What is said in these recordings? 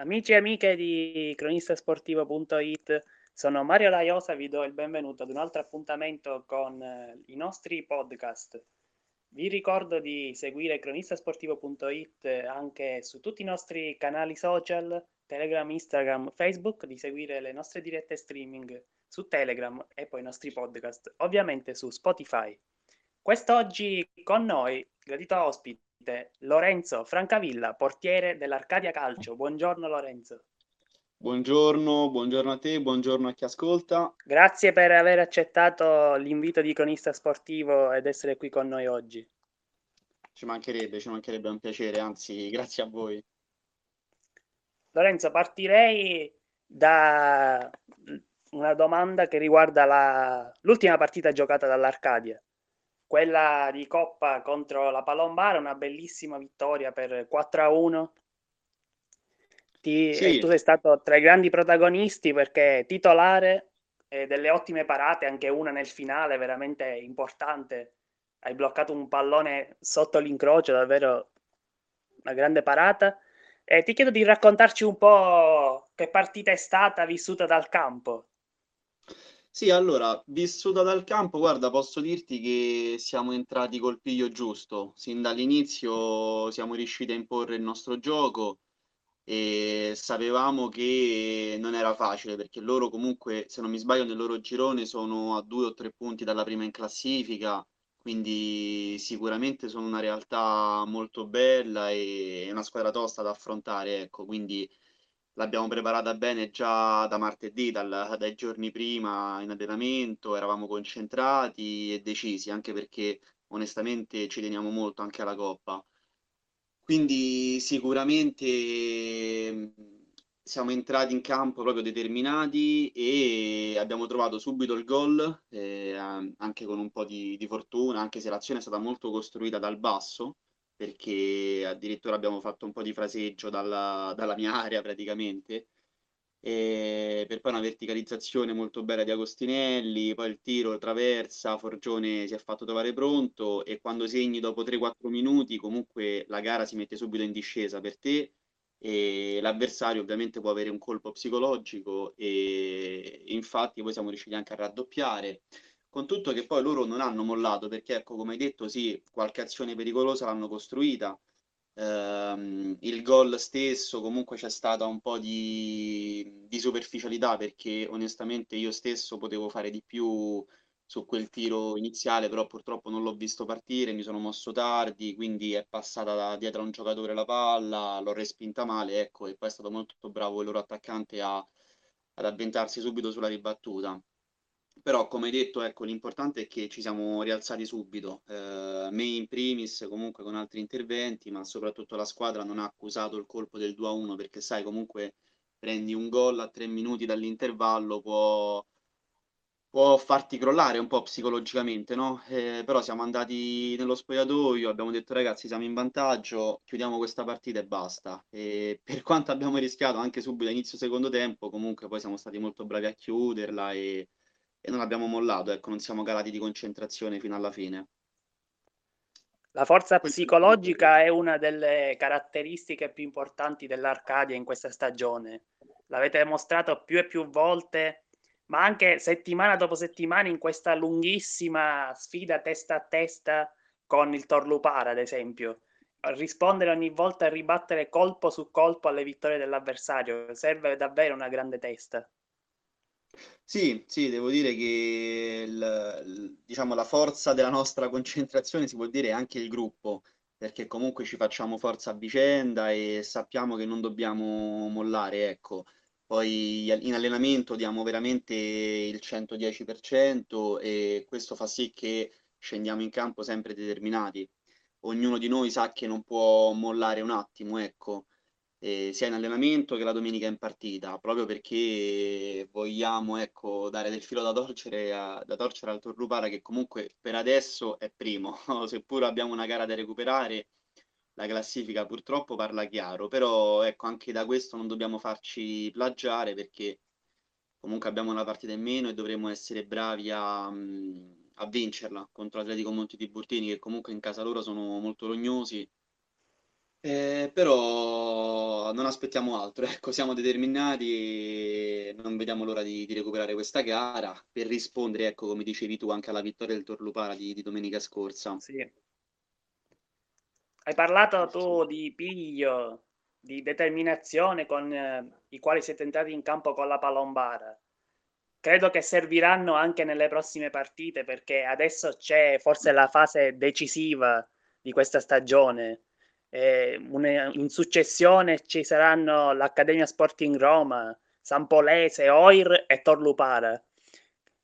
Amici e amiche di cronistasportivo.it, sono Mario Laiosa, vi do il benvenuto ad un altro appuntamento con eh, i nostri podcast. Vi ricordo di seguire cronistasportivo.it anche su tutti i nostri canali social, Telegram, Instagram, Facebook, di seguire le nostre dirette streaming su Telegram e poi i nostri podcast, ovviamente su Spotify. Quest'oggi con noi, gradito ospite, Lorenzo Francavilla, portiere dell'Arcadia Calcio. Buongiorno Lorenzo. Buongiorno, buongiorno a te, buongiorno a chi ascolta. Grazie per aver accettato l'invito di cronista sportivo ed essere qui con noi oggi. Ci mancherebbe, ci mancherebbe un piacere, anzi, grazie a voi. Lorenzo, partirei da una domanda che riguarda la... l'ultima partita giocata dall'Arcadia quella di Coppa contro la Palombara, una bellissima vittoria per 4 a 1. Ti, sì. Tu sei stato tra i grandi protagonisti perché titolare eh, delle ottime parate, anche una nel finale veramente importante. Hai bloccato un pallone sotto l'incrocio, davvero una grande parata. E ti chiedo di raccontarci un po' che partita è stata vissuta dal campo. Sì, allora, vissuta dal campo, guarda, posso dirti che siamo entrati col piglio giusto. Sin dall'inizio siamo riusciti a imporre il nostro gioco e sapevamo che non era facile perché loro comunque, se non mi sbaglio, nel loro girone sono a due o tre punti dalla prima in classifica, quindi sicuramente sono una realtà molto bella e una squadra tosta da affrontare, ecco, quindi l'abbiamo preparata bene già da martedì, dal, dai giorni prima in allenamento, eravamo concentrati e decisi, anche perché onestamente ci teniamo molto anche alla Coppa. Quindi sicuramente mm, siamo entrati in campo proprio determinati e abbiamo trovato subito il gol, eh, anche con un po' di, di fortuna, anche se l'azione è stata molto costruita dal basso perché addirittura abbiamo fatto un po' di fraseggio dalla, dalla mia area praticamente, e per poi una verticalizzazione molto bella di Agostinelli, poi il tiro traversa, Forgione si è fatto trovare pronto e quando segni dopo 3-4 minuti comunque la gara si mette subito in discesa per te e l'avversario ovviamente può avere un colpo psicologico e infatti poi siamo riusciti anche a raddoppiare con tutto che poi loro non hanno mollato perché ecco come hai detto sì qualche azione pericolosa l'hanno costruita. Ehm, il gol stesso comunque c'è stata un po' di, di superficialità perché onestamente io stesso potevo fare di più su quel tiro iniziale però purtroppo non l'ho visto partire mi sono mosso tardi quindi è passata da dietro a un giocatore la palla l'ho respinta male ecco e poi è stato molto bravo il loro attaccante a, ad avventarsi subito sulla ribattuta però come detto ecco l'importante è che ci siamo rialzati subito eh, me in primis comunque con altri interventi ma soprattutto la squadra non ha accusato il colpo del 2-1 perché sai comunque prendi un gol a tre minuti dall'intervallo può, può farti crollare un po' psicologicamente no? Eh, però siamo andati nello spogliatoio abbiamo detto ragazzi siamo in vantaggio chiudiamo questa partita e basta e per quanto abbiamo rischiato anche subito a inizio secondo tempo comunque poi siamo stati molto bravi a chiuderla e e non abbiamo mollato, ecco, non siamo calati di concentrazione fino alla fine. La forza psicologica è una delle caratteristiche più importanti dell'Arcadia in questa stagione. L'avete dimostrato più e più volte, ma anche settimana dopo settimana in questa lunghissima sfida testa a testa con il Torlupara, ad esempio. Rispondere ogni volta e ribattere colpo su colpo alle vittorie dell'avversario serve davvero una grande testa. Sì, sì, devo dire che il, il- diciamo, la forza della nostra concentrazione si può dire anche il gruppo, perché comunque ci facciamo forza a vicenda e sappiamo che non dobbiamo mollare, ecco. Poi in allenamento diamo veramente il 110% e questo fa sì che scendiamo in campo sempre determinati. Ognuno di noi sa che non può mollare un attimo, ecco eh, sia in allenamento che la domenica in partita, proprio perché vogliamo ecco, dare del filo da torcere, a, da torcere al Torrupara che comunque per adesso è primo, seppur abbiamo una gara da recuperare, la classifica purtroppo parla chiaro, però ecco anche da questo non dobbiamo farci plagiare perché comunque abbiamo una partita in meno e dovremo essere bravi a, a vincerla contro l'Atletico Monti Tiburtini che comunque in casa loro sono molto rognosi Eh, però non aspettiamo altro, ecco, siamo determinati non vediamo l'ora di, di recuperare questa gara per rispondere, ecco, come dicevi tu, anche alla vittoria del Torlupara di, di domenica scorsa. Sì. Hai parlato tu di piglio, di determinazione con eh, i quali siete entrati in campo con la palombara. Credo che serviranno anche nelle prossime partite perché adesso c'è forse la fase decisiva di questa stagione eh, in successione ci saranno l'Accademia Sporting Roma, Sampolese, Oir e Torlupara.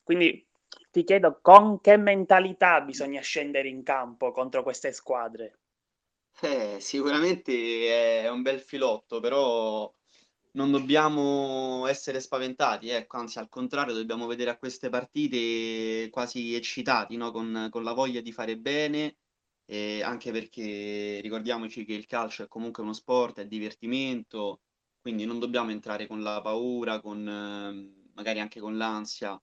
Quindi ti chiedo con che mentalità bisogna scendere in campo contro queste squadre? Eh, sicuramente è un bel filotto, però non dobbiamo essere spaventati, ecco, anzi al contrario dobbiamo vedere a queste partite quasi eccitati, no? con, con la voglia di fare bene e anche perché ricordiamoci che il calcio è comunque uno sport, è divertimento, quindi non dobbiamo entrare con la paura, con eh, magari anche con l'ansia.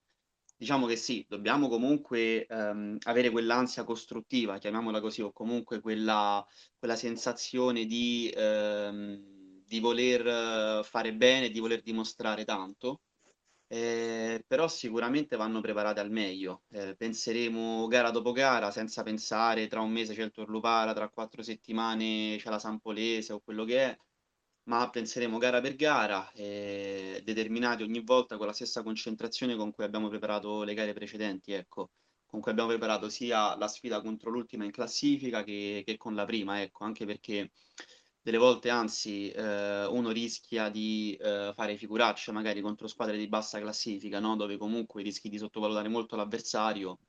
Diciamo che sì, dobbiamo comunque ehm, avere quell'ansia costruttiva, chiamiamola così, o comunque quella, quella sensazione di, ehm, di voler fare bene, di voler dimostrare tanto eh, però sicuramente vanno preparate al meglio. Eh, penseremo gara dopo gara, senza pensare tra un mese c'è il Torlupara, tra quattro settimane c'è la Sampolese o quello che è, ma penseremo gara per gara, eh, determinati ogni volta con la stessa concentrazione con cui abbiamo preparato le gare precedenti, ecco, con cui abbiamo preparato sia la sfida contro l'ultima in classifica che, che con la prima, ecco, anche perché delle volte anzi eh, uno rischia di eh, fare figuracce magari contro squadre di bassa classifica, no? dove comunque rischi di sottovalutare molto l'avversario,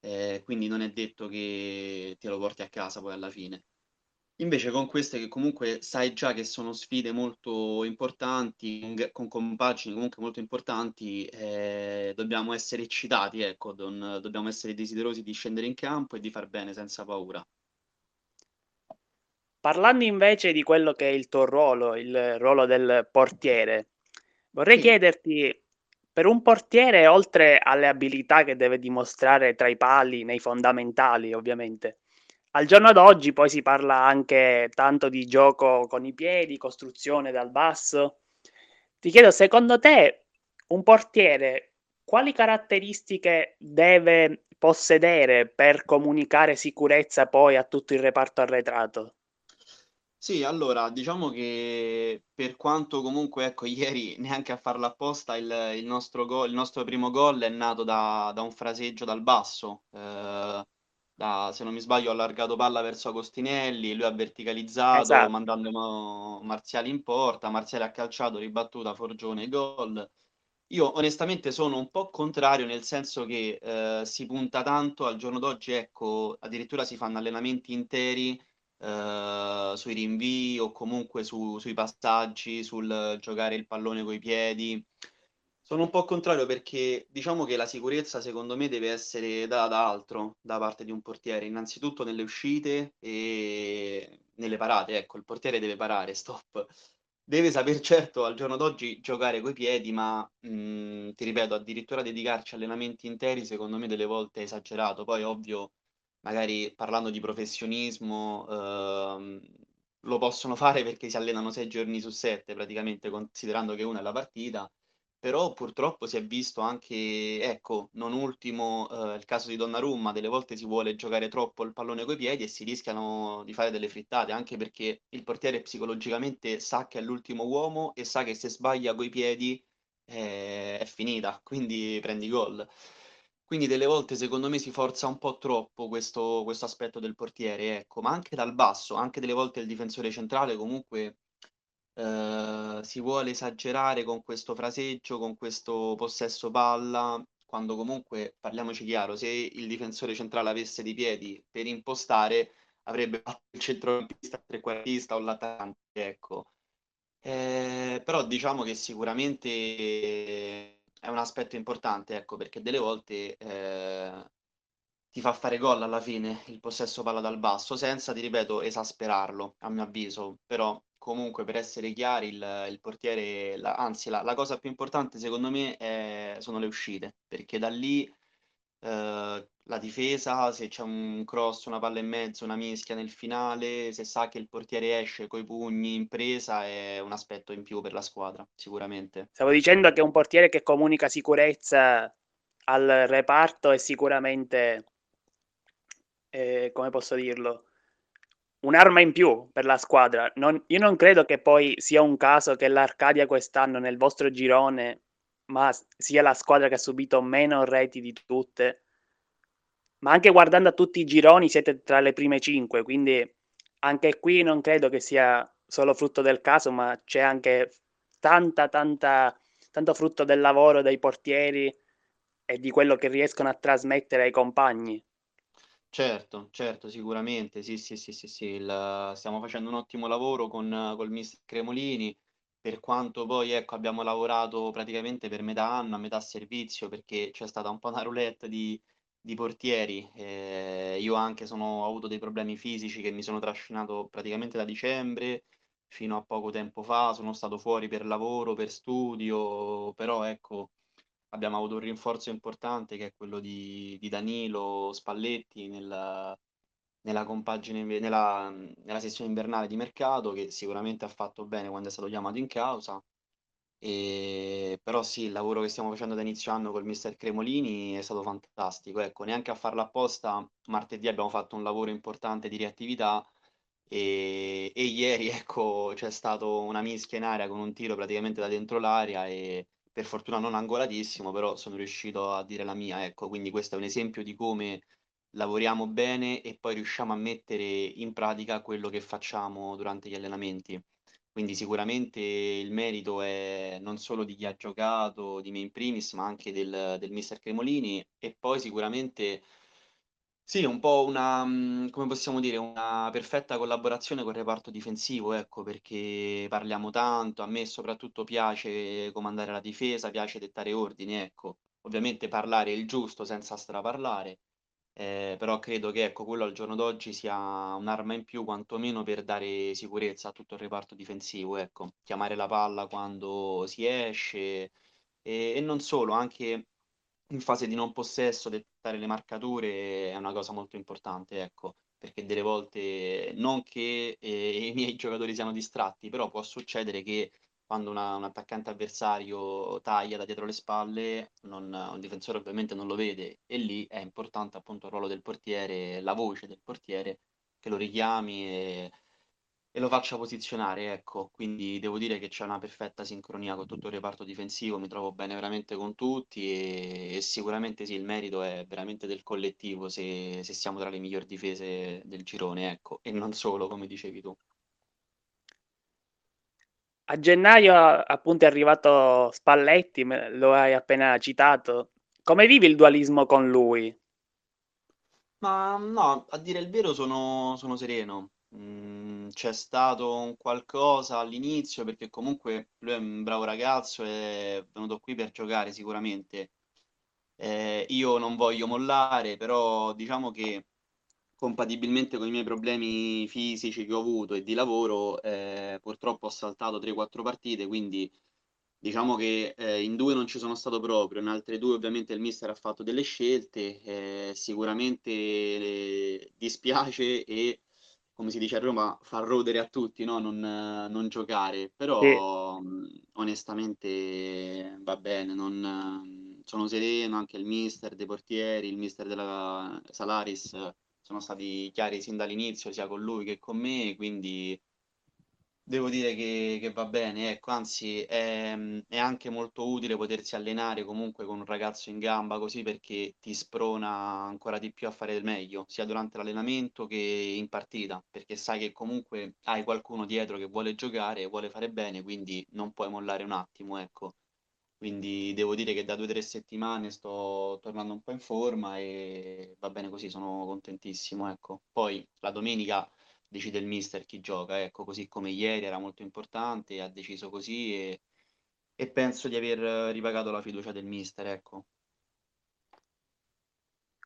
eh, quindi non è detto che te lo porti a casa poi alla fine. Invece con queste che comunque sai già che sono sfide molto importanti, con compagini comunque molto importanti, eh, dobbiamo essere eccitati, ecco, don, dobbiamo essere desiderosi di scendere in campo e di far bene senza paura. Parlando invece di quello che è il tuo ruolo, il ruolo del portiere, vorrei sì. chiederti, per un portiere, oltre alle abilità che deve dimostrare tra i pali, nei fondamentali ovviamente, al giorno d'oggi poi si parla anche tanto di gioco con i piedi, costruzione dal basso. Ti chiedo, secondo te, un portiere quali caratteristiche deve possedere per comunicare sicurezza poi a tutto il reparto arretrato? Sì, allora, diciamo che per quanto comunque, ecco, ieri neanche a farlo apposta, il, il nostro, go- il nostro primo gol è nato da, da un fraseggio dal basso. Eh, da, se non mi sbaglio, ha allargato palla verso Agostinelli, lui ha verticalizzato, esatto. mandando Marziali in porta, Marziali ha calciato, ribattuta, Forgione, gol. Io onestamente sono un po' contrario, nel senso che eh, si punta tanto al giorno d'oggi, ecco, addirittura si fanno allenamenti interi eh, sui rinvii o comunque su, sui passaggi, sul giocare il pallone coi piedi. Sono un po' contrario perché diciamo che la sicurezza secondo me deve essere data da altro da parte di un portiere, innanzitutto nelle uscite e nelle parate, ecco, il portiere deve parare, stop. Deve saper certo al giorno d'oggi giocare coi piedi, ma mh, mm, ti ripeto, addirittura dedicarci allenamenti interi secondo me delle volte è esagerato. Poi ovvio magari parlando di professionismo, ehm, lo possono fare perché si allenano sei giorni su sette, praticamente considerando che una è la partita, però purtroppo si è visto anche, ecco, non ultimo eh, il caso di Donnarumma, delle volte si vuole giocare troppo il pallone coi piedi e si rischiano di fare delle frittate, anche perché il portiere psicologicamente sa che è l'ultimo uomo e sa che se sbaglia coi piedi eh, è finita, quindi prendi gol. Quindi delle volte secondo me si forza un po' troppo questo, questo aspetto del portiere, ecco, ma anche dal basso, anche delle volte il difensore centrale comunque eh, si vuole esagerare con questo fraseggio, con questo possesso palla, quando comunque, parliamoci chiaro, se il difensore centrale avesse dei piedi per impostare, avrebbe fatto il centrocampista, il trequartista o l'attaccante, ecco. Eh, però diciamo che sicuramente è un aspetto importante, ecco, perché delle volte eh, ti fa fare gol alla fine il possesso palla dal basso, senza, ti ripeto, esasperarlo, a mio avviso. Però comunque per essere chiari, il, il portiere, la, anzi la, la, cosa più importante secondo me è, sono le uscite, perché da lì eh, la difesa, se c'è un cross, una palla e mezzo, una mischia nel finale, se sa che il portiere esce coi pugni in presa, è un aspetto in più per la squadra, sicuramente. Stavo dicendo che un portiere che comunica sicurezza al reparto è sicuramente, eh, come posso dirlo, un'arma in più per la squadra. Non, io non credo che poi sia un caso che l'Arcadia quest'anno nel vostro girone, ma sia la squadra che ha subito meno reti di tutte. Ma anche guardando a tutti i gironi siete tra le prime cinque, quindi anche qui non credo che sia solo frutto del caso, ma c'è anche tanta, tanta, tanto frutto del lavoro dei portieri e di quello che riescono a trasmettere ai compagni. Certo, certo, sicuramente, sì, sì, sì, sì, sì, il- stiamo facendo un ottimo lavoro con col mister Cremolini, per quanto poi, ecco, abbiamo lavorato praticamente per metà anno, a metà servizio, perché c'è stata un po' una roulette di, di portieri, eh, io anche sono, ho avuto dei problemi fisici che mi sono trascinato praticamente da dicembre fino a poco tempo fa, sono stato fuori per lavoro, per studio, però ecco abbiamo avuto un rinforzo importante che è quello di, di Danilo Spalletti nella, nella compagine, nella, nella sessione invernale di mercato, che sicuramente ha fatto bene quando è stato chiamato in causa. E, però sì, il lavoro che stiamo facendo da inizio anno col mister Cremolini è stato fantastico. Ecco, neanche a farlo apposta, martedì abbiamo fatto un lavoro importante di reattività e, e ieri, ecco, c'è stato una mischia in aria con un tiro praticamente da dentro l'aria e per fortuna non angolatissimo, però sono riuscito a dire la mia, ecco, quindi questo è un esempio di come lavoriamo bene e poi riusciamo a mettere in pratica quello che facciamo durante gli allenamenti. Quindi sicuramente il merito è non solo di chi ha giocato, di me in primis, ma anche del, del mister Cremolini e poi sicuramente sì, un po' una, mhmm, come possiamo dire, una perfetta collaborazione col reparto difensivo, ecco, perché parliamo tanto, a me soprattutto piace comandare la difesa, piace dettare ordini, ecco. Ovviamente parlare il giusto senza straparlare, eh, però credo che ecco, quello al giorno d'oggi sia un'arma in più, quantomeno per dare sicurezza a tutto il reparto difensivo, ecco. Chiamare la palla quando si esce e, e non solo, anche in fase di non possesso dettare le marcature è una cosa molto importante, ecco, perché delle volte non che eh, i miei giocatori siano distratti, però può succedere che quando una, un attaccante avversario taglia da dietro le spalle, non, un difensore ovviamente non lo vede e lì è importante appunto il ruolo del portiere, la voce del portiere che lo richiami e e lo faccia posizionare, ecco. Quindi devo dire che c'è una perfetta sincronia con tutto il reparto difensivo, mi trovo bene veramente con tutti e, e sicuramente sì, il merito è veramente del collettivo se, se siamo tra le migliori difese del girone, ecco, e non solo, come dicevi tu. A gennaio appunto è arrivato Spalletti, lo hai appena citato. Come vivi il dualismo con lui? Ma no, a dire il vero sono, sono sereno. Mm, c'è stato un qualcosa all'inizio perché comunque lui è un bravo ragazzo, è venuto qui per giocare sicuramente. Eh, io non voglio mollare, però diciamo che compatibilmente con i miei problemi fisici che ho avuto e di lavoro, eh, purtroppo ho saltato 3-4 partite, quindi diciamo che eh, in due non ci sono stato proprio, in altre due ovviamente il mister ha fatto delle scelte, eh, sicuramente eh, dispiace e come si dice a Roma, far rodere a tutti, no? non, non giocare, però sì. onestamente va bene, non, sono sereno, anche il mister dei portieri, il mister della Salaris sono stati chiari sin dall'inizio, sia con lui che con me, quindi Devo dire che, che va bene, ecco, anzi è, è anche molto utile potersi allenare comunque con un ragazzo in gamba così perché ti sprona ancora di più a fare del meglio, sia durante l'allenamento che in partita, perché sai che comunque hai qualcuno dietro che vuole giocare e vuole fare bene, quindi non puoi mollare un attimo, ecco. Quindi devo dire che da due o tre settimane sto tornando un po' in forma e va bene così, sono contentissimo, ecco. Poi la domenica decide il mister chi gioca, ecco, così come ieri era molto importante, ha deciso così e, e penso di aver ripagato la fiducia del mister, ecco.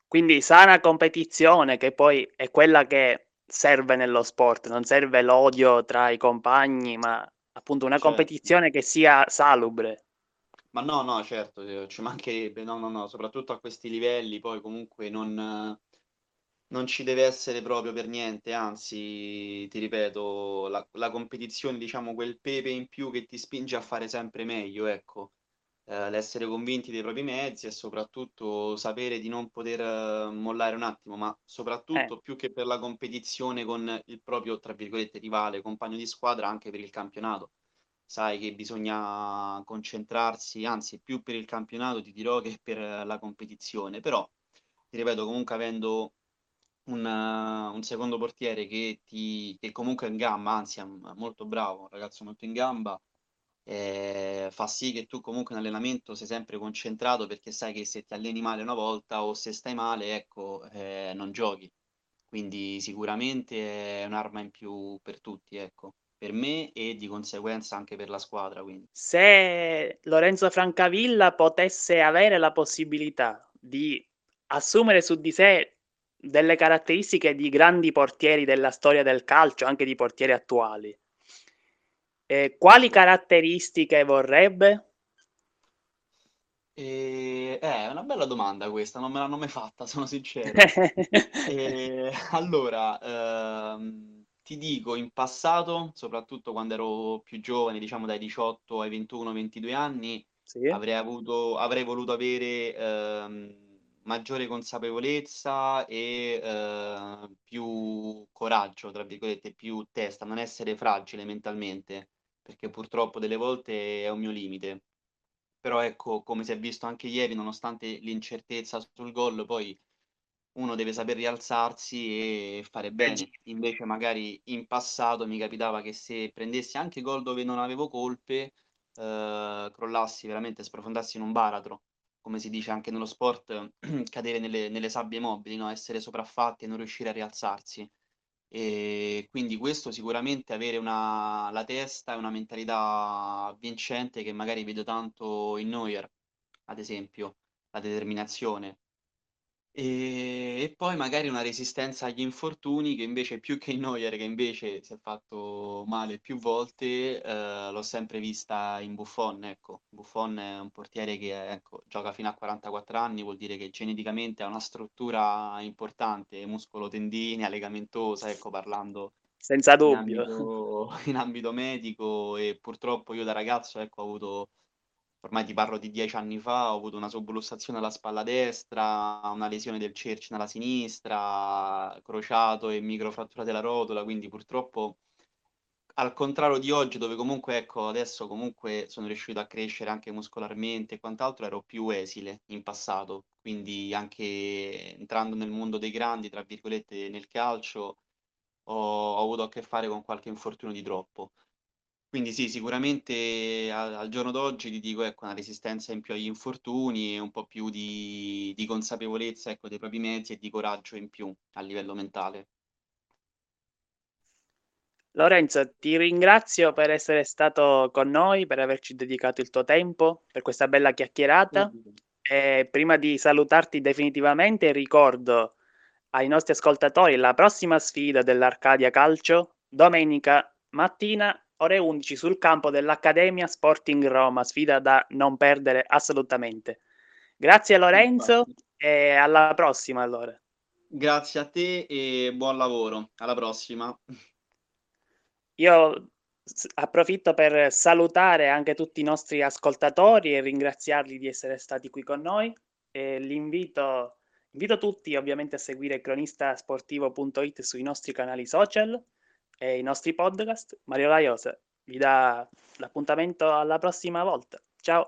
Quindi sana competizione che poi è quella che serve nello sport, non serve l'odio tra i compagni, ma appunto una certo. competizione che sia salubre. Ma no, no, certo, eh, ci mancherebbe, no, no, no, soprattutto a questi livelli, poi comunque non, non ci deve essere proprio per niente, anzi, ti ripeto, la, la competizione, diciamo, quel pepe in più che ti spinge a fare sempre meglio, ecco, eh, l'essere convinti dei propri mezzi e soprattutto sapere di non poter eh, mollare un attimo, ma soprattutto Eh, più che per la competizione con il proprio, tra virgolette, rivale, compagno di squadra, anche per il campionato sai che bisogna concentrarsi, anzi più per il campionato ti dirò che per la competizione, però ti ripeto comunque avendo un, uh, un secondo portiere che, ti, che comunque è in gamba, anzi è molto bravo, un ragazzo molto in gamba, eh, fa sì che tu comunque in allenamento sei sempre concentrato perché sai che se ti alleni male una volta o se stai male, ecco, eh, non giochi. Quindi sicuramente è un'arma in più per tutti, ecco per me e di conseguenza anche per la squadra. Quindi. Se Lorenzo Francavilla potesse avere la possibilità di assumere su di sé delle caratteristiche di grandi portieri della storia del calcio, anche di portieri attuali, eh, quali caratteristiche vorrebbe? Eh, è una bella domanda questa, non me l'hanno mai fatta, sono sincero. E, allora, ehm, ti dico, in passato, soprattutto quando ero più giovane, diciamo dai 18 ai 21-22 anni, sì. avrei avuto, avrei voluto avere ehm, maggiore consapevolezza e eh, più coraggio, tra virgolette, più testa, non essere fragile mentalmente, perché purtroppo delle volte è un mio limite. Però ecco, come si è visto anche ieri, nonostante l'incertezza sul gol, poi uno deve saper rialzarsi e fare bene. Invece magari in passato mi capitava che se prendessi anche gol dove non avevo colpe, eh, crollassi veramente, sprofondassi in un baratro, come si dice anche nello sport, cadere nelle, nelle sabbie mobili, no? essere sopraffatti e non riuscire a rialzarsi. E quindi questo sicuramente avere una, la testa e una mentalità vincente che magari vedo tanto in Neuer, ad esempio, la determinazione. E, e poi magari una resistenza agli infortuni che invece più che in Neuer, che invece si è fatto male più volte, eh, l'ho sempre vista in Buffon, ecco. Buffon è un portiere che ecco, gioca fino a 44 anni, vuol dire che geneticamente ha una struttura importante, muscolo-tendine, legamentosa, ecco, parlando Senza in dubbio. ambito, in ambito medico e purtroppo io da ragazzo ecco, ho avuto ormai ti parlo di dieci anni fa, ho avuto una sublussazione alla spalla destra, una lesione del cercine alla sinistra, crociato e microfrattura della rotola, quindi purtroppo al contrario di oggi, dove comunque, ecco, adesso comunque sono riuscito a crescere anche muscolarmente e quant'altro, ero più esile in passato, quindi anche entrando nel mondo dei grandi, tra virgolette, nel calcio, ho, ho avuto a che fare con qualche infortunio di troppo. Quindi sì, sicuramente al, al giorno d'oggi ti dico, ecco, una resistenza in più agli infortuni e un po' più di, di consapevolezza, ecco, dei propri mezzi e di coraggio in più a livello mentale. Lorenzo, ti ringrazio per essere stato con noi, per averci dedicato il tuo tempo, per questa bella chiacchierata. E prima di salutarti definitivamente, ricordo ai nostri ascoltatori la prossima sfida dell'Arcadia Calcio, domenica mattina ore 11 sul campo dell'Accademia Sporting Roma, sfida da non perdere assolutamente. Grazie Lorenzo Infatti. e alla prossima allora. Grazie a te e buon lavoro. Alla prossima. Io approfitto per salutare anche tutti i nostri ascoltatori e ringraziarli di essere stati qui con noi. E l'invito, invito tutti ovviamente a seguire cronistasportivo.it sui nostri canali social e i nostri podcast. Mario Laiosa vi dà l'appuntamento alla prossima volta. Ciao!